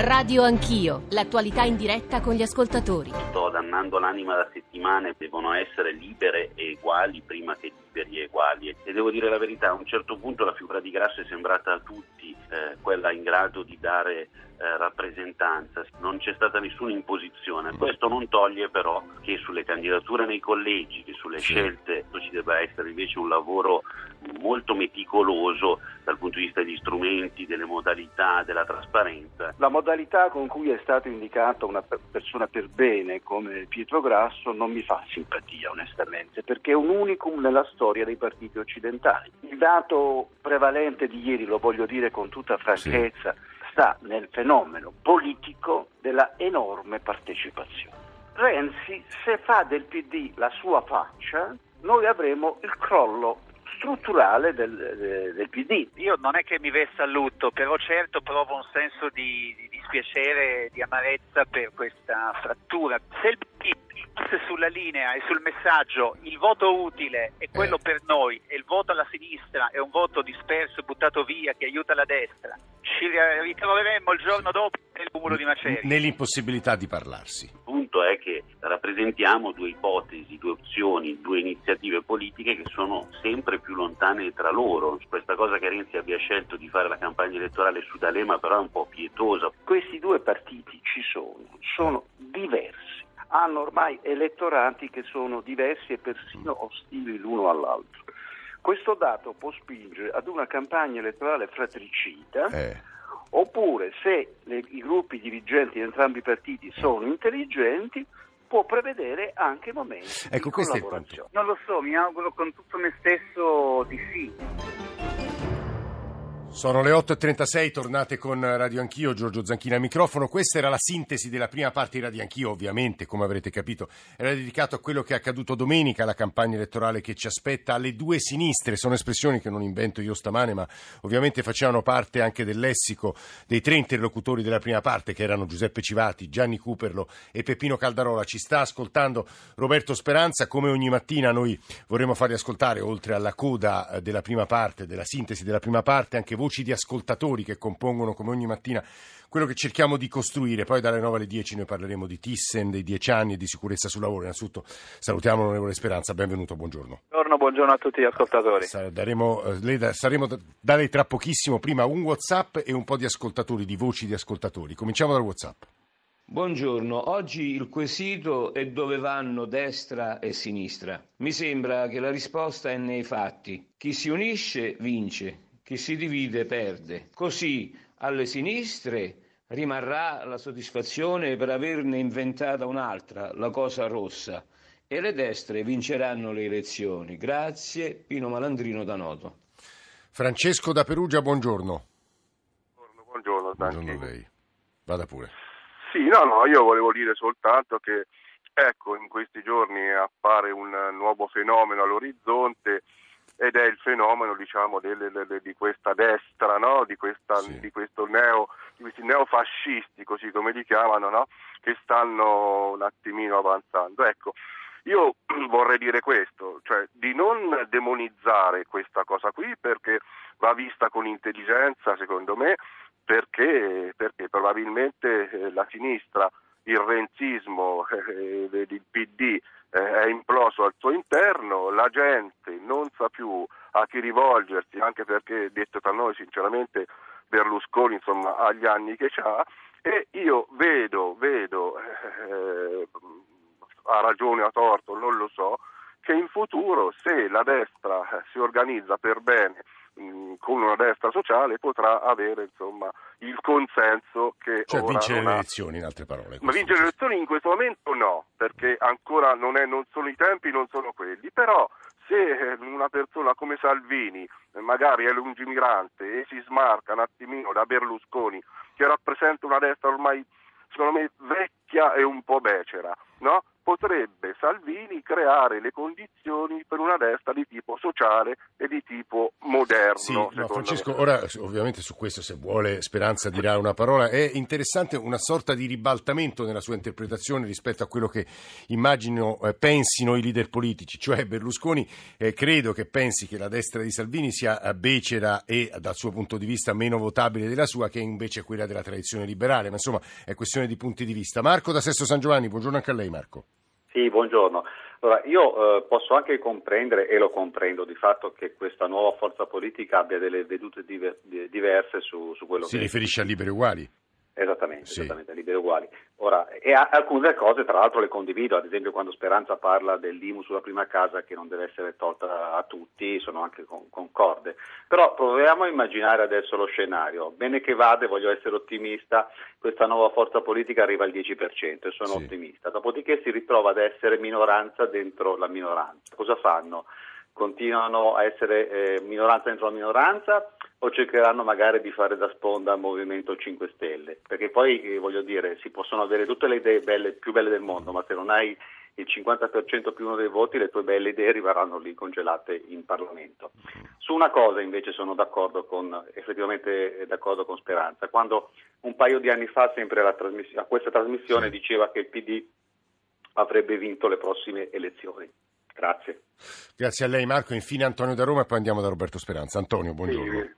Radio Anch'io, l'attualità in diretta con gli ascoltatori. Sto dannando l'anima da settimane, devono essere libere e uguali prima che liberi e uguali. E devo dire la verità, a un certo punto la figura di Grasso è sembrata a tutti eh, quella in grado di dare eh, rappresentanza, non c'è stata nessuna imposizione. Questo non toglie però che sulle candidature nei collegi, che sulle Sì. scelte ci debba essere invece un lavoro molto meticoloso dal punto di vista degli strumenti, delle modalità, della trasparenza. La modalità con cui è stata indicata una per- persona per bene come Pietro Grasso non mi fa simpatia onestamente perché è un unicum nella storia dei partiti occidentali. Il dato prevalente di ieri, lo voglio dire con tutta franchezza, sta nel fenomeno politico della enorme partecipazione. Renzi, se fa del PD la sua faccia, noi avremo il crollo strutturale del, de- del PD. Io non è che mi vessa a lutto, però certo provo un senso di, di dispiacere, di amarezza per questa frattura. Se il sulla linea e sul messaggio il voto utile è quello Eh. per noi e il voto alla sinistra è un voto disperso e buttato via che aiuta la destra, ci ritroveremmo il giorno dopo nel cumulo di macerie. Nell'impossibilità di parlarsi. Il punto è che rappresentiamo due ipotesi, due opzioni, due iniziative politiche che sono sempre più lontane tra loro. Questa cosa che Renzi abbia scelto di fare la campagna elettorale su D'Alema però è un po' pietosa. Questi due partiti ci sono, sono diversi, hanno ormai elettorati che sono diversi e persino ostili l'uno all'altro. Questo dato può spingere ad una campagna elettorale fratricida, Eh. oppure se le- i gruppi dirigenti di entrambi i partiti sono intelligenti, può prevedere anche momenti Ecco, di questo è il collaborazione. Non lo so, mi auguro con tutto me stesso di sì. Sono le 8.36, tornate con Radio Anch'io, Giorgio Zanchini al microfono. Questa era la sintesi della prima parte di Radio Anch'io, ovviamente, come avrete capito, era dedicato a quello che è accaduto domenica, alla campagna elettorale che ci aspetta alle due sinistre. Sono espressioni che non invento io stamane, ma ovviamente facevano parte anche del lessico dei tre interlocutori della prima parte, che erano Giuseppe Civati, Gianni Cuperlo e Peppino Caldarola. Ci sta ascoltando Roberto Speranza, come ogni mattina noi vorremmo farvi ascoltare, oltre alla coda eh, della prima parte, della sintesi della prima parte, anche voci di ascoltatori che compongono come ogni mattina quello che cerchiamo di costruire. Poi dalle 9 alle 10 noi parleremo di Thyssen, dei 10 anni e di sicurezza sul lavoro. Innanzitutto salutiamo l'onorevole Speranza, benvenuto, buongiorno. Buongiorno, buongiorno a tutti gli ascoltatori. Daremo, eh, saremo da, da lei tra pochissimo prima un Whatsapp e un po' di ascoltatori, di voci di ascoltatori. Cominciamo dal Whatsapp. Buongiorno, oggi il quesito è dove vanno destra e sinistra. Mi sembra che la risposta è nei fatti. Chi si unisce vince, chi si divide perde. Così alle sinistre rimarrà la soddisfazione per averne inventata un'altra, la cosa rossa, e le destre vinceranno le elezioni. Grazie, Pino Malandrino da Noto. Francesco da Perugia, buongiorno. Buongiorno, buongiorno, Buongiorno a lei. Vada pure. Sì, no, no, io volevo dire soltanto che, ecco, in questi giorni appare un nuovo fenomeno all'orizzonte ed è il fenomeno, diciamo, delle- delle- di questa destra, no? Di, questa, Sì. di questo neo, di questi neofascisti, così come li chiamano, no? Che stanno un attimino avanzando. Ecco, io vorrei dire questo, cioè di non demonizzare questa cosa qui perché va vista con intelligenza, secondo me, perché, perché probabilmente eh, la sinistra, il renzismo, eh, il PD eh, è imploso al suo interno, la gente non sa più a chi rivolgersi, anche perché, detto tra noi sinceramente, Berlusconi insomma, ha gli anni che ha e io vedo, vedo eh, ha ragione o ha torto, non lo so, che in futuro se la destra si organizza per bene mh, con una destra sociale potrà avere insomma il consenso che Cioè vincere le elezioni, in altre parole. Ma vincere le elezioni in questo momento no, perché ancora non, è- non sono i tempi, non sono quelli, però se eh, una persona come Salvini eh, magari è lungimigrante e si smarca un attimino da Berlusconi, che rappresenta una destra ormai secondo me vecchia e un po' becera, no? Potrebbe Salvini creare le condizioni per una destra di tipo sociale e di tipo moderno. Sì, no, Francesco, me. ora ovviamente su questo se vuole Speranza dirà una parola, è interessante una sorta di ribaltamento nella sua interpretazione rispetto a quello che immagino eh, pensino i leader politici, cioè Berlusconi eh, credo che pensi che la destra di Salvini sia eh, becera e dal suo punto di vista meno votabile della sua che invece quella della tradizione liberale, ma insomma è questione di punti di vista. Marco da Sesto San Giovanni, buongiorno anche a lei Marco. Sì, buongiorno. Allora, io eh, posso anche comprendere, e lo comprendo, di fatto che questa nuova forza politica abbia delle vedute diver- diverse su, su quello si che... Si riferisce a liberi uguali? Esattamente, sì. esattamente, liberi uguali. Ora, e alcune cose tra l'altro le condivido, ad esempio quando Speranza parla dell'IMU sulla prima casa che non deve essere tolta a tutti, sono anche con, concorde. Però proviamo a immaginare adesso lo scenario. Bene che vada, voglio essere ottimista, questa nuova forza politica arriva al 10% e sono sì. ottimista. Dopodiché si ritrova ad essere minoranza dentro la minoranza. Cosa fanno? Continuano a essere eh, minoranza dentro la minoranza o cercheranno magari di fare da sponda al Movimento 5 Stelle, perché poi eh, voglio dire si possono avere tutte le idee belle, più belle del mondo, ma se non hai il 50% più uno dei voti le tue belle idee arriveranno lì congelate in Parlamento. Su una cosa invece sono d'accordo con, effettivamente d'accordo con Speranza, quando un paio di anni fa sempre trasmiss- a questa trasmissione diceva che il PD avrebbe vinto le prossime elezioni. Grazie. Grazie a lei Marco, infine Antonio da Roma e poi andiamo da Roberto Speranza. Antonio, buongiorno. Sì, buongiorno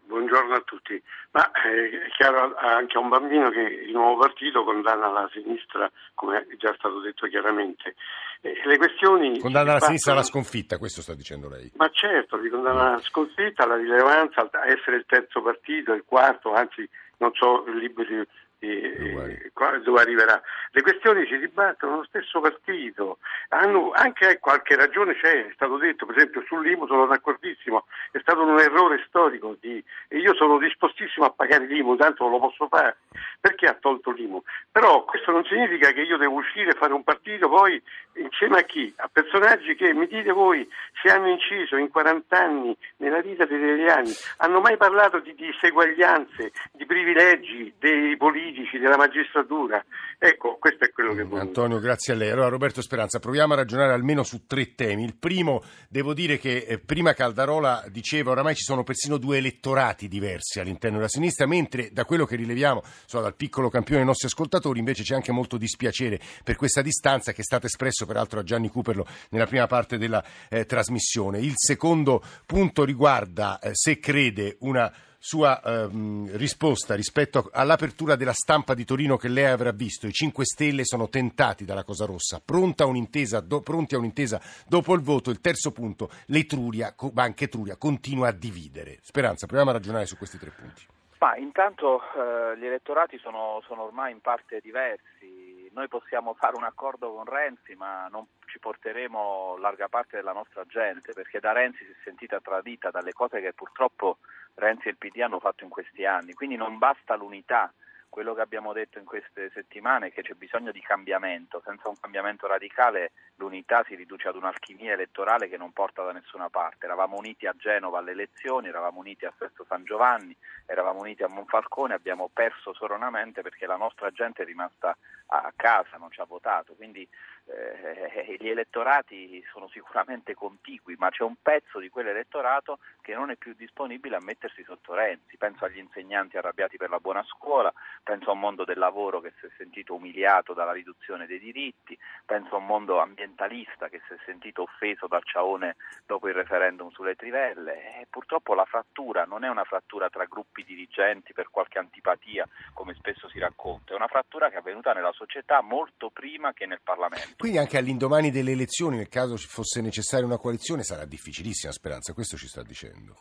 a tutti. Ma eh, è chiaro anche a un bambino che il nuovo partito condanna la sinistra, come è già stato detto chiaramente. Eh, le questioni condanna la sinistra alla sconfitta, questo sta dicendo lei. Ma certo, li condanna alla sconfitta, alla rilevanza, a essere il terzo partito, il quarto, anzi non so liberi eh, dove arriverà. Le questioni si dibattono nello stesso partito, hanno anche qualche ragione c'è, è stato detto, per esempio sull'IMU sono d'accordissimo, è stato un errore storico di, e io sono dispostissimo a pagare l'IMU, tanto lo posso fare, perché ha tolto l'IMU? Però questo non significa che io devo uscire e fare un partito poi insieme a chi? A personaggi che mi dite voi se hanno inciso in 40 anni nella vita degli italiani, hanno mai parlato di diseguaglianze, di privilegi dei politici, della magistratura? Ecco, questo è quello che voglio. Antonio, grazie a lei. Allora Roberto Speranza, proviamo a ragionare almeno su tre temi. Il primo, devo dire che eh, prima Caldarola diceva oramai ci sono persino due elettorati diversi all'interno della sinistra, mentre da quello che rileviamo so, dal piccolo campione dei nostri ascoltatori invece c'è anche molto dispiacere per questa distanza che è stata espressa peraltro a Gianni Cooperlo nella prima parte della eh, trasmissione. Il secondo punto riguarda eh, se crede una sua ehm, risposta rispetto all'apertura della stampa di Torino che lei avrà visto. I 5 Stelle sono tentati dalla Cosa Rossa, pronta un'intesa, do, pronti a un'intesa dopo il voto. Il terzo punto, l'Etruria, Banca Etruria continua a dividere. Speranza, proviamo a ragionare su questi tre punti. Ma intanto eh, gli elettorati sono, sono ormai in parte diversi noi possiamo fare un accordo con Renzi, ma non ci porteremo larga parte della nostra gente, perché da Renzi si è sentita tradita dalle cose che purtroppo Renzi e il PD hanno fatto in questi anni. Quindi non basta l'unità quello che abbiamo detto in queste settimane è che c'è bisogno di cambiamento, senza un cambiamento radicale l'unità si riduce ad un'alchimia elettorale che non porta da nessuna parte. Eravamo uniti a Genova alle elezioni, eravamo uniti a Sesto San Giovanni, eravamo uniti a Monfalcone, abbiamo perso soronamente perché la nostra gente è rimasta a casa, non ci ha votato, quindi eh, gli elettorati sono sicuramente contigui, ma c'è un pezzo di quell'elettorato che non è più disponibile a mettersi sotto Renzi. Penso agli insegnanti arrabbiati per la buona scuola, penso a un mondo del lavoro che si è sentito umiliato dalla riduzione dei diritti, penso a un mondo ambientalista che si è sentito offeso dal ciaone dopo il referendum sulle trivelle. E purtroppo la frattura non è una frattura tra gruppi dirigenti per qualche antipatia, come spesso si racconta, è una frattura che è avvenuta nella società molto prima che nel Parlamento. Quindi anche all'indomani delle elezioni, nel caso ci fosse necessaria una coalizione, sarà difficilissima speranza, questo ci sta dicendo.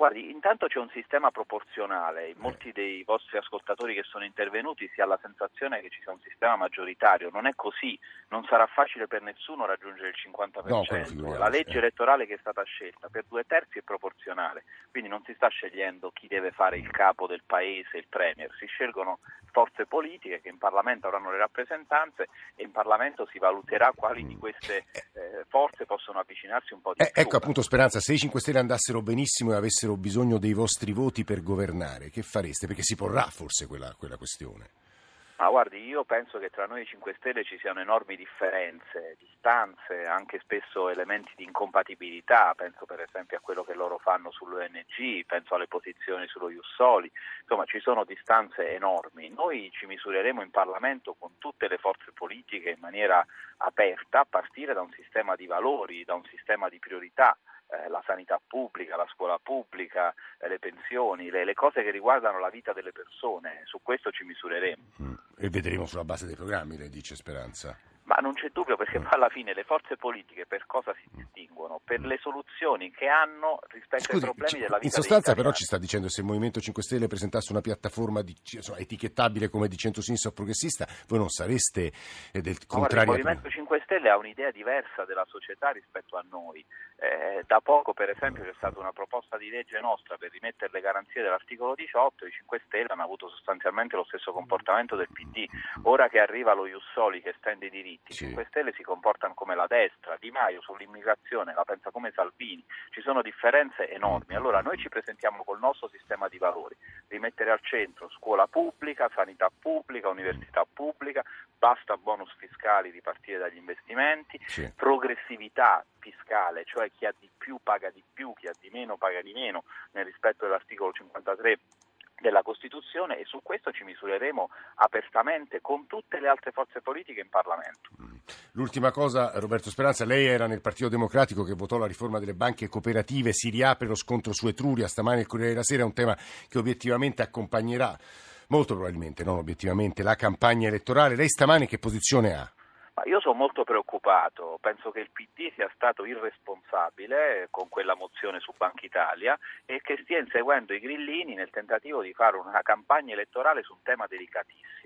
Guardi, intanto c'è un sistema proporzionale, in molti dei vostri ascoltatori che sono intervenuti si ha la sensazione che ci sia un sistema maggioritario, non è così, non sarà facile per nessuno raggiungere il 50%. No, la legge elettorale che è stata scelta per due terzi è proporzionale, quindi non si sta scegliendo chi deve fare il capo del paese, il premier, si scelgono forze politiche che in Parlamento avranno le rappresentanze e in Parlamento si valuterà quali di queste eh, forze possono avvicinarsi un po' di eh, più. Ecco appunto Speranza, se i 5 Stelle andassero benissimo e avessero avessero bisogno dei vostri voti per governare, che fareste? Perché si porrà forse quella, quella questione. Ma guardi, io penso che tra noi 5 Stelle ci siano enormi differenze, distanze, anche spesso elementi di incompatibilità, penso per esempio a quello che loro fanno sull'ONG, penso alle posizioni sullo Jussoli, insomma ci sono distanze enormi. Noi ci misureremo in Parlamento con tutte le forze politiche in maniera aperta a partire da un sistema di valori, da un sistema di priorità eh, la sanità pubblica, la scuola pubblica, eh, le pensioni, le, le, cose che riguardano la vita delle persone. Su questo ci misureremo. Mm. E vedremo sulla base dei programmi, lei dice Speranza. Ma non c'è dubbio perché mm. alla fine le forze politiche per cosa si distinguono? Per le soluzioni che hanno rispetto Scusi, ai problemi della vita In sostanza però ci sta dicendo se il Movimento 5 Stelle presentasse una piattaforma di, insomma, etichettabile come di centro-sinistra o progressista, voi non sareste eh, del contrario. il Movimento 5 Stelle ha un'idea diversa della società rispetto a noi. Eh, da poco per esempio c'è stata una proposta di legge nostra per rimettere le garanzie dell'articolo 18 i 5 Stelle hanno avuto sostanzialmente lo stesso comportamento del PD. Ora che arriva lo Jussoli che estende i diritti, sì. 5 Stelle si comportano come la destra, Di Maio sull'immigrazione la pensa come Salvini, ci sono differenze enormi. Allora noi ci presentiamo col nostro sistema di valori, rimettere al centro scuola pubblica, sanità pubblica, università pubblica, basta bonus fiscali di partire dagli investimenti, sì. progressività fiscale, cioè chi ha di più paga di più, chi ha di meno paga di meno nel rispetto dell'articolo 53 della Costituzione e su questo ci misureremo apertamente con tutte le altre forze politiche in Parlamento. L'ultima cosa, Roberto Speranza, lei era nel Partito Democratico che votò la riforma delle banche cooperative, si riapre lo scontro su Etruria, stamani il Corriere della Sera è un tema che obiettivamente accompagnerà molto probabilmente, non obiettivamente, la campagna elettorale. Lei stamani che posizione ha? Ma io sono molto preoccupato, penso che il PD sia stato irresponsabile con quella mozione su Banca Italia e che stia inseguendo i grillini nel tentativo di fare una campagna elettorale su un tema delicatissimo.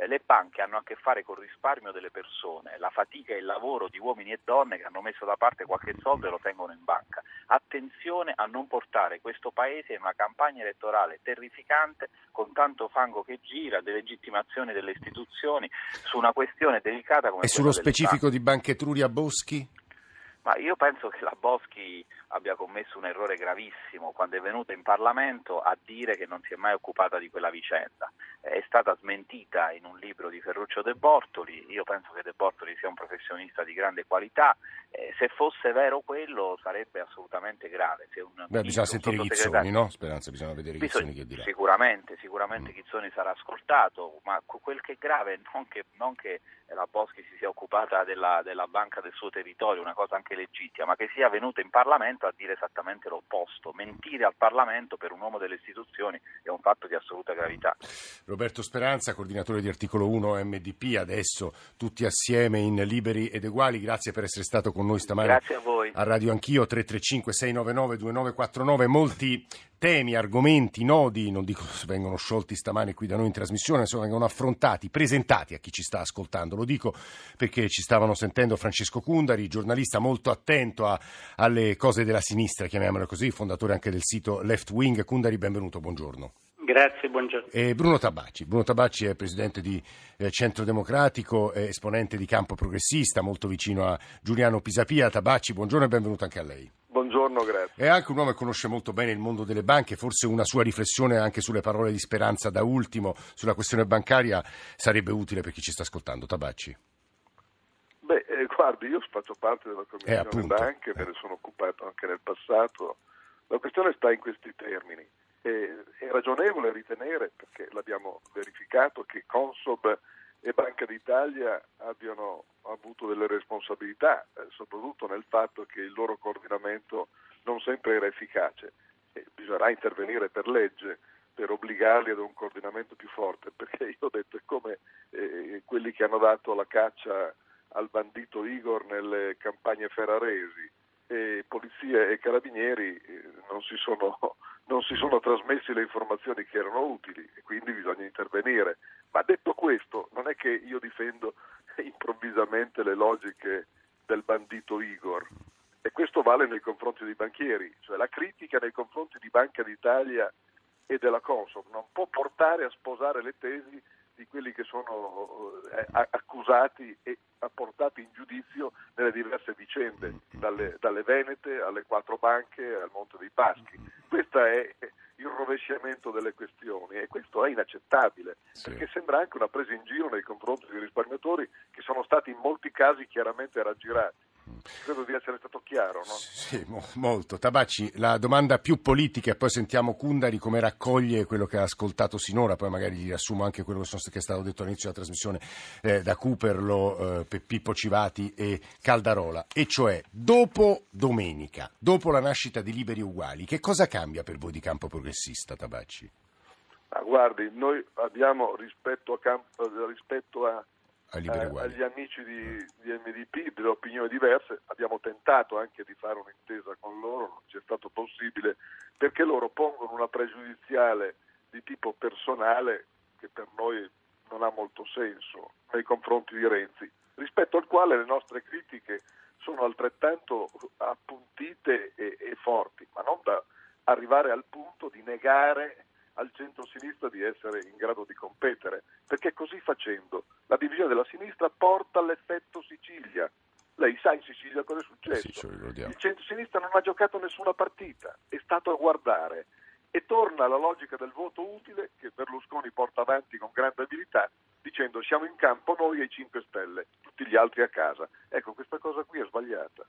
Eh, le banche hanno a che fare col risparmio delle persone, la fatica e il lavoro di uomini e donne che hanno messo da parte qualche soldo e lo tengono in banca. Attenzione a non portare questo Paese in una campagna elettorale terrificante con tanto fango che gira, delegittimazione delle istituzioni su una questione delicata come e sullo specifico di Banca Etruria Boschi? Ma io penso che la Boschi abbia commesso un errore gravissimo quando è venuta in Parlamento a dire che non si è mai occupata di quella vicenda. È stata smentita in un libro di Ferruccio De Bortoli, io penso che De Bortoli sia un professionista di grande qualità, eh, se fosse vero quello sarebbe assolutamente grave. Beh, bisogna sentire Ghizzoni, no? Speranza, bisogna vedere Ghizzoni che dirà. Sicuramente, sicuramente mm. Ghizzoni sarà ascoltato, ma quel che è grave non che, non che la Boschi si sia occupata della, della banca del suo territorio, una cosa anche legittima, ma che sia venuta in Parlamento a dire esattamente l'opposto. Mentire al Parlamento per un uomo delle istituzioni è un fatto di assoluta gravità. Roberto Speranza, coordinatore di articolo 1 MDP, adesso tutti assieme in Liberi ed Eguali, grazie per essere stato con noi stamani. Grazie a voi. A Radio Anch'io 335 699 2949, molti temi, argomenti, nodi, non dico se vengono sciolti stamane qui da noi in trasmissione, insomma vengono affrontati, presentati a chi ci sta ascoltando. Lo dico perché ci stavano sentendo Francesco Cundari, giornalista molto attento a, alle cose della sinistra, chiamiamolo così, fondatore anche del sito Left Wing. Cundari, benvenuto, buongiorno. Grazie, buongiorno. E Bruno Tabacci. Bruno Tabacci è presidente di eh, Centro Democratico, esponente di campo progressista, molto vicino a Giuliano Pisapia. Tabacci, buongiorno e benvenuto anche a lei. Buongiorno, grazie. È anche un uomo che conosce molto bene il mondo delle banche, forse una sua riflessione anche sulle parole di speranza da ultimo sulla questione bancaria sarebbe utile per chi ci sta ascoltando. Tabacci. Beh, eh, guardi, io faccio parte della commissione eh, banche, me ne sono occupato anche nel passato. La questione sta in questi termini è ragionevole ritenere, perché l'abbiamo verificato, che Consob e Banca d'Italia abbiano avuto delle responsabilità, eh, soprattutto nel fatto che il loro coordinamento non sempre era efficace. E bisognerà intervenire per legge per obbligarli ad un coordinamento più forte, perché io ho detto è come eh, quelli che hanno dato la caccia al bandito Igor nelle campagne ferraresi, e polizia e carabinieri eh, non si sono non si sono trasmessi le informazioni che erano utili e quindi bisogna intervenire. Ma detto questo, non è che io difendo improvvisamente le logiche del bandito Igor e questo vale nei confronti dei banchieri, cioè la critica nei confronti di Banca d'Italia e della Consob non può portare a sposare le tesi di quelli che sono eh, accusati e apportati in giudizio nelle diverse vicende, dalle, dalle, Venete alle quattro banche al Monte dei Paschi. Questa è il rovesciamento delle questioni e questo è inaccettabile sì. perché sembra anche una presa in giro nei confronti dei risparmiatori che sono stati in molti casi chiaramente raggirati. Credo di essere stato chiaro, no? Sì, mo- molto. Tabacci, la domanda più politica, e poi sentiamo Kundari come raccoglie quello che ha ascoltato sinora, poi magari gli riassumo anche quello che è stato detto all'inizio della trasmissione eh, da Cooperlo, eh, Pippo Civati e Caldarola, e cioè dopo domenica, dopo la nascita di Liberi Uguali, che cosa cambia per voi di campo progressista, Tabacci? Ah, guardi, noi abbiamo rispetto a, campo, rispetto a eh, agli amici di, di, MDP delle opinioni diverse, abbiamo tentato anche di fare un'intesa con loro, non ci è stato possibile perché loro pongono una pregiudiziale di tipo personale che per noi non ha molto senso nei confronti di Renzi, rispetto al quale le nostre critiche sono altrettanto appuntite e, e forti, ma non da arrivare al punto di negare al centro-sinistra di essere in grado di competere, perché così facendo la divisione della sinistra porta all'effetto Sicilia. Lei sa in Sicilia cosa è successo? Sì, Il centro-sinistra non ha giocato nessuna partita, è stato a guardare e torna alla logica del voto utile che Berlusconi porta avanti con grande abilità dicendo siamo in campo noi e i 5 Stelle, tutti gli altri a casa. Ecco, questa cosa qui è sbagliata.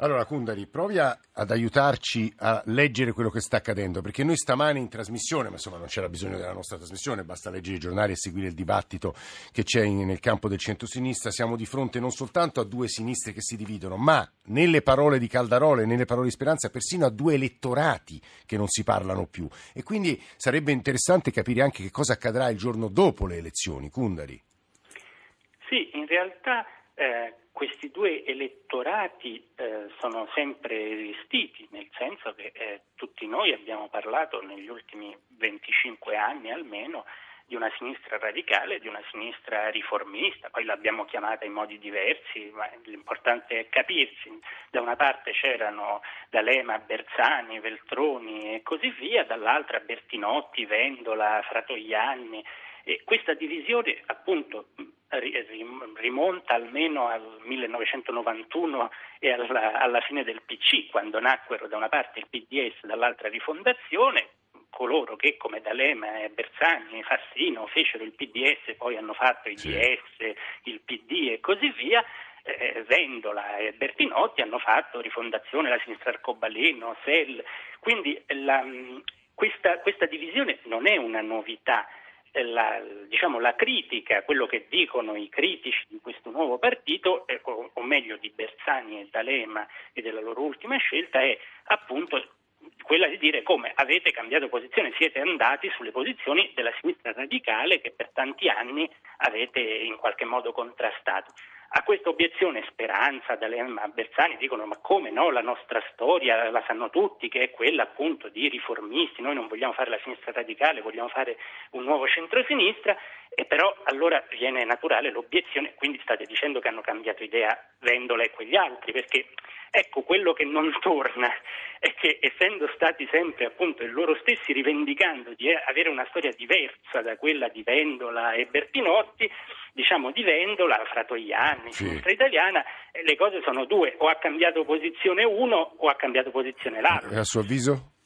Allora, Kundari, provi ad aiutarci a leggere quello che sta accadendo, perché noi stamani in trasmissione, ma insomma non c'era bisogno della nostra trasmissione, basta leggere i giornali e seguire il dibattito che c'è in, nel campo del centro-sinistra, siamo di fronte non soltanto a due sinistre che si dividono, ma nelle parole di Caldarola e nelle parole di Speranza persino a due elettorati che non si parlano più. E quindi sarebbe interessante capire anche che cosa accadrà il giorno dopo le elezioni. Kundari. Sì, in realtà... Eh questi due elettorati eh, sono sempre esistiti, nel senso che eh, tutti noi abbiamo parlato negli ultimi 25 anni almeno di una sinistra radicale, di una sinistra riformista, poi l'abbiamo chiamata in modi diversi, ma l'importante è capirsi. Da una parte c'erano D'Alema, Bersani, Veltroni e così via, dall'altra Bertinotti, Vendola, Fratoianni. E questa divisione appunto rimonta almeno al 1991 e alla, alla, fine del PC, quando nacquero da una parte il PDS e dall'altra Rifondazione, coloro che come D'Alema e Bersani e Fassino fecero il PDS, poi hanno fatto il sì. DS, il PD e così via, eh, Vendola e Bertinotti hanno fatto Rifondazione, la sinistra arcobaleno, SEL, quindi la, questa, questa divisione non è una novità la, diciamo, la, critica, quello che dicono i critici di questo nuovo partito, eh, o, o, meglio di Bersani e D'Alema e della loro ultima scelta, è appunto quella di dire come avete cambiato posizione, siete andati sulle posizioni della sinistra radicale che per tanti anni avete in qualche modo contrastato. A questa obiezione Speranza, D'Alema, Bersani dicono ma come no, la nostra storia la sanno tutti che è quella appunto di riformisti, noi non vogliamo fare la sinistra radicale, vogliamo fare un nuovo centrosinistra e però allora viene naturale l'obiezione, quindi state dicendo che hanno cambiato idea Vendola e quegli altri, perché ecco quello che non torna è che essendo stati sempre appunto loro stessi rivendicando di avere una storia diversa da quella di Vendola e Bertinotti, diciamo di Vendola, Fratoianni, sì. sinistra italiana, le cose sono due, o ha cambiato posizione uno o ha cambiato posizione l'altro. E a suo avviso?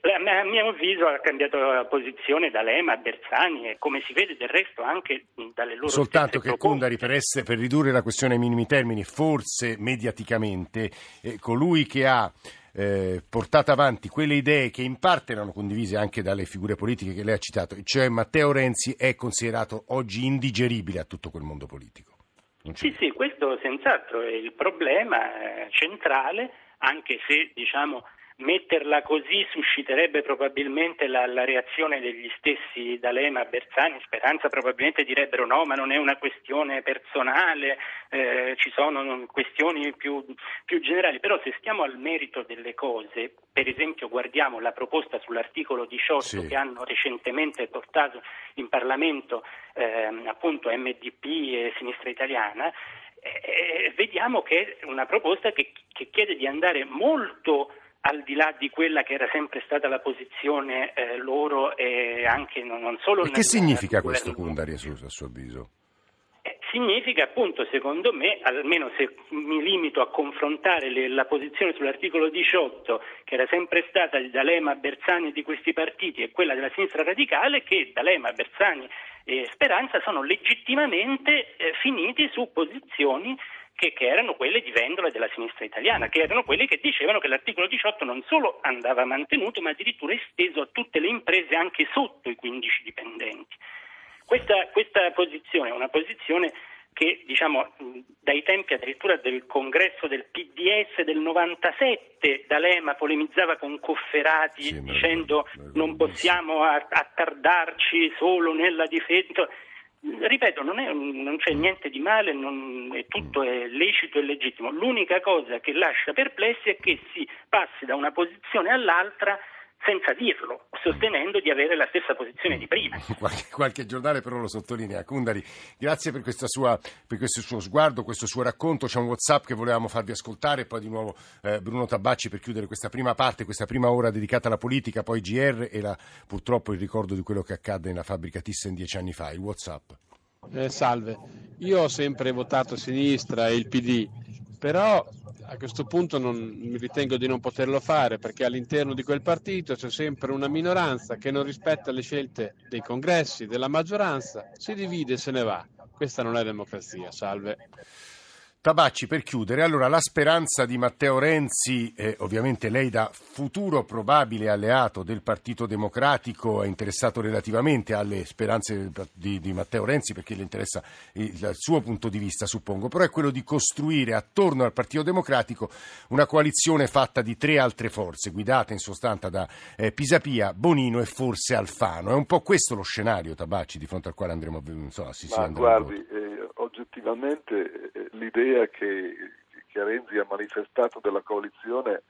A mio avviso ha cambiato posizione da Lema a Bersani e come si vede del resto anche dalle loro Soltanto che proposte. Kundari per, essere, per, ridurre la questione ai minimi termini, forse mediaticamente, eh, colui che ha eh, portato avanti quelle idee che in parte erano condivise anche dalle figure politiche che lei ha citato, cioè Matteo Renzi è considerato oggi indigeribile a tutto quel mondo politico. Sì, sì, questo senz'altro è il problema eh, centrale, anche se diciamo Metterla così susciterebbe probabilmente la, la reazione degli stessi D'Alema, Bersani, Speranza probabilmente direbbero no, ma non è una questione personale, eh, ci sono questioni più, più, generali, però se stiamo al merito delle cose, per esempio guardiamo la proposta sull'articolo 18 sì. che hanno recentemente portato in Parlamento eh, appunto MDP e Sinistra Italiana, eh, vediamo che è una proposta che, che chiede di andare molto al di là di quella che era sempre stata la posizione eh, loro e anche non, non solo... E che significa questo Kundari a suo avviso? Eh, significa appunto, secondo me, almeno se mi limito a confrontare le, la posizione sull'articolo 18, che era sempre stata il D'Alema, Bersani di questi partiti, e quella della sinistra radicale, che D'Alema, Bersani e Speranza sono legittimamente eh, finiti su posizioni che, che, erano quelle di Vendola della sinistra italiana, che erano quelli che dicevano che l'articolo 18 non solo andava mantenuto, ma addirittura esteso a tutte le imprese anche sotto i 15 dipendenti. Questa, questa posizione è una posizione che diciamo, dai tempi addirittura del congresso del PDS del 97 D'Alema polemizzava con Cofferati sì, dicendo non possiamo attardarci solo nella difesa ripeto, non, è, non, c'è niente di male, non, è tutto è lecito e legittimo. L'unica cosa che lascia perplessi è che si passi da una posizione all'altra senza dirlo, sostenendo di avere la stessa posizione di prima. Qualche, qualche giornale però lo sottolinea. Kundari, grazie per, sua, per, questo suo sguardo, questo suo racconto. C'è un WhatsApp che volevamo farvi ascoltare, poi di nuovo eh, Bruno Tabacci per chiudere questa prima parte, questa prima ora dedicata alla politica, poi GR e la, purtroppo il ricordo di quello che accadde nella fabbrica Thyssen dieci anni fa. Il WhatsApp. Eh, salve, io ho sempre votato a sinistra e il PD, però a questo punto non, ritengo di non poterlo fare perché all'interno di quel partito c'è sempre una minoranza che non rispetta le scelte dei congressi, della maggioranza, si divide e se ne va. Questa non è democrazia, salve. Tabacci, per chiudere, allora la speranza di Matteo Renzi, eh, ovviamente lei da futuro probabile alleato del Partito Democratico è interessato relativamente alle speranze di, di Matteo Renzi perché le interessa il, il, suo punto di vista, suppongo, però è quello di costruire attorno al Partito Democratico una coalizione fatta di tre altre forze, guidate in sostanza da eh, Pisapia, Bonino e forse Alfano. È un po' questo lo scenario, Tabacci, di fronte al quale andremo, insomma, si, Ma guardi, eh, oggettivamente eh, l'idea che, che Renzi ha manifestato della coalizione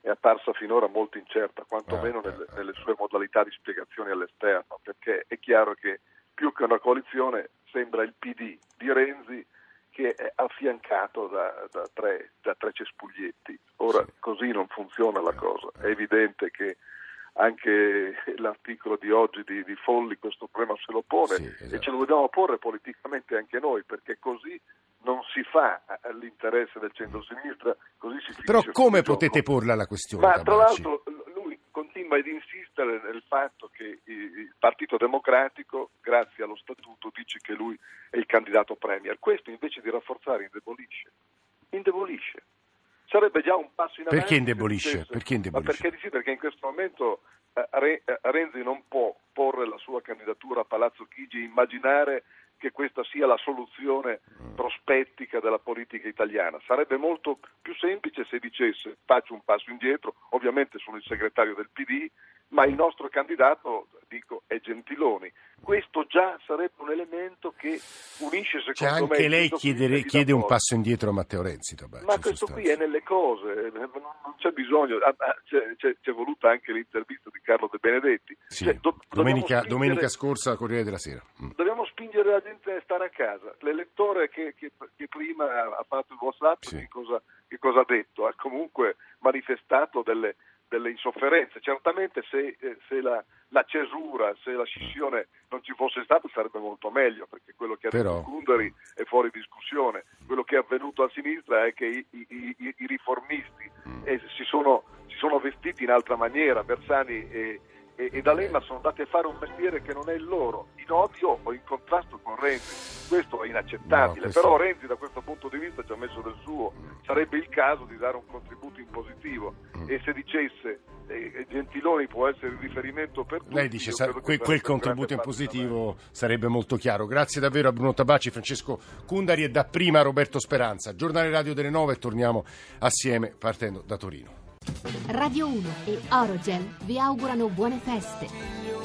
è apparsa finora molto incerta, quantomeno ah, nelle, nelle sue modalità di spiegazione all'esterno, perché è chiaro che più che una coalizione sembra il PD di Renzi che è affiancato da, da, tre, da tre, cespuglietti. Ora così non funziona la cosa, è evidente che anche l'articolo di oggi di, di Folli questo problema se lo pone sì, esatto. e ce lo dobbiamo porre politicamente anche noi perché così non si fa all'interesse del centro-sinistra, così si Però come potete gioco. porla la questione? Ma tra l'altro lui continua ad insistere nel fatto che il Partito Democratico, grazie allo statuto, dice che lui è il candidato premier. Questo invece di rafforzare indebolisce. Indebolisce sarebbe già un passo in avanti. Perché indebolisce? Perché, indebolisce? perché, sì, perché in questo momento eh, eh, Renzi non può porre la sua candidatura a Palazzo Chigi e immaginare che questa sia la soluzione mm. prospettica della politica italiana. Sarebbe molto più semplice se dicesse faccio un passo indietro, ovviamente sono il segretario del PD, ma il nostro candidato, dico, è Gentiloni. Questo già sarebbe un elemento che unisce secondo cioè, me... Anche lei chiedere, chiede un passo indietro a Matteo Renzi. Tabacci, ma questo qui è nelle cose, non c'è bisogno, ah, ah, c'è, c'è, c'è, voluta anche l'intervista di Carlo De Benedetti. Sì. Cioè, do, domenica, spingere, domenica, scorsa, Corriere della Sera. Mm. Dobbiamo spingere la gente a stare a casa. L'elettore che, che, che prima ha fatto il WhatsApp, sì. che, cosa, che cosa ha detto? Ha comunque manifestato delle delle insofferenze. Certamente se, eh, se la, la, cesura, se la scissione non ci fosse stata sarebbe molto meglio, perché quello che ha detto Kunderi è fuori discussione. Quello che è avvenuto a sinistra è che i, i, i, i riformisti mm. eh, si, sono, si, sono, vestiti in altra maniera, Bersani e, e, e D'Alema sono andati a fare un mestiere che non è il loro, in odio o in contrasto con Renzi. Questo è inaccettabile, no, questo... però Renzi da questo punto di vista ci ha messo del suo, sarebbe il caso di dare un contributo in positivo mm. e se dicesse eh, Gentiloni può essere il riferimento per tutti. Lei dice sa- que- quel contributo in positivo sarebbe molto chiaro. Grazie davvero a Bruno Tabacci, Francesco Cundari e dapprima a Roberto Speranza. Giornale Radio delle 9 torniamo assieme partendo da Torino. Radio 1 e Orogel vi augurano buone feste.